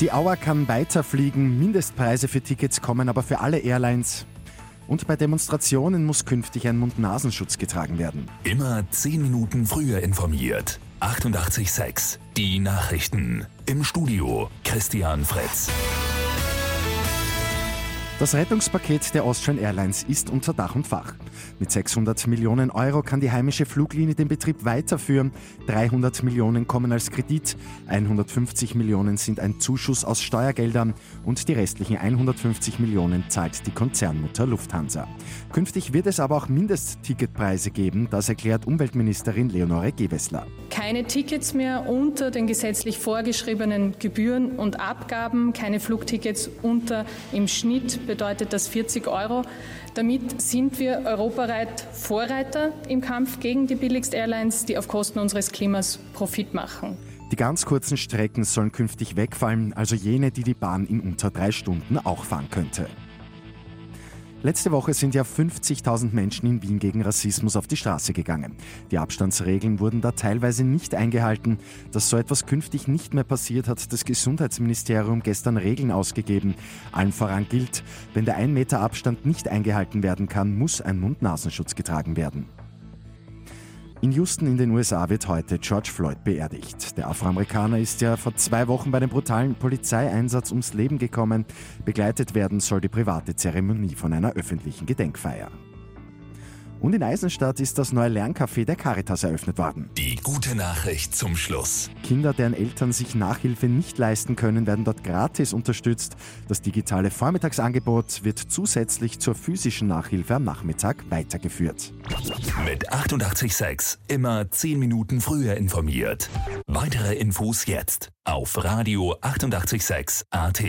Die Auer kann weiterfliegen, Mindestpreise für Tickets kommen aber für alle Airlines. Und bei Demonstrationen muss künftig ein Mund-Nasenschutz getragen werden. Immer 10 Minuten früher informiert. 88.6 Die Nachrichten. Im Studio Christian Fritz. Das Rettungspaket der Austrian Airlines ist unter Dach und Fach. Mit 600 Millionen Euro kann die heimische Fluglinie den Betrieb weiterführen. 300 Millionen kommen als Kredit, 150 Millionen sind ein Zuschuss aus Steuergeldern und die restlichen 150 Millionen zahlt die Konzernmutter Lufthansa. Künftig wird es aber auch Mindestticketpreise geben, das erklärt Umweltministerin Leonore Gewessler. Keine Tickets mehr unter den gesetzlich vorgeschriebenen Gebühren und Abgaben, keine Flugtickets unter im Schnitt bedeutet das 40 Euro. Damit sind wir europaweit Vorreiter im Kampf gegen die Billigst-Airlines, die auf Kosten unseres Klimas Profit machen. Die ganz kurzen Strecken sollen künftig wegfallen, also jene, die die Bahn in unter drei Stunden auch fahren könnte. Letzte Woche sind ja 50.000 Menschen in Wien gegen Rassismus auf die Straße gegangen. Die Abstandsregeln wurden da teilweise nicht eingehalten. Dass so etwas künftig nicht mehr passiert, hat das Gesundheitsministerium gestern Regeln ausgegeben. Allen voran gilt, wenn der 1 Meter Abstand nicht eingehalten werden kann, muss ein Mund-Nasenschutz getragen werden. In Houston in den USA wird heute George Floyd beerdigt. Der Afroamerikaner ist ja vor zwei Wochen bei einem brutalen Polizeieinsatz ums Leben gekommen. Begleitet werden soll die private Zeremonie von einer öffentlichen Gedenkfeier. Und in Eisenstadt ist das neue Lerncafé der Caritas eröffnet worden. Die gute Nachricht zum Schluss. Kinder, deren Eltern sich Nachhilfe nicht leisten können, werden dort gratis unterstützt. Das digitale Vormittagsangebot wird zusätzlich zur physischen Nachhilfe am Nachmittag weitergeführt. Mit 886 immer 10 Minuten früher informiert. Weitere Infos jetzt auf Radio 886 AT.